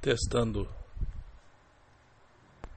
Testando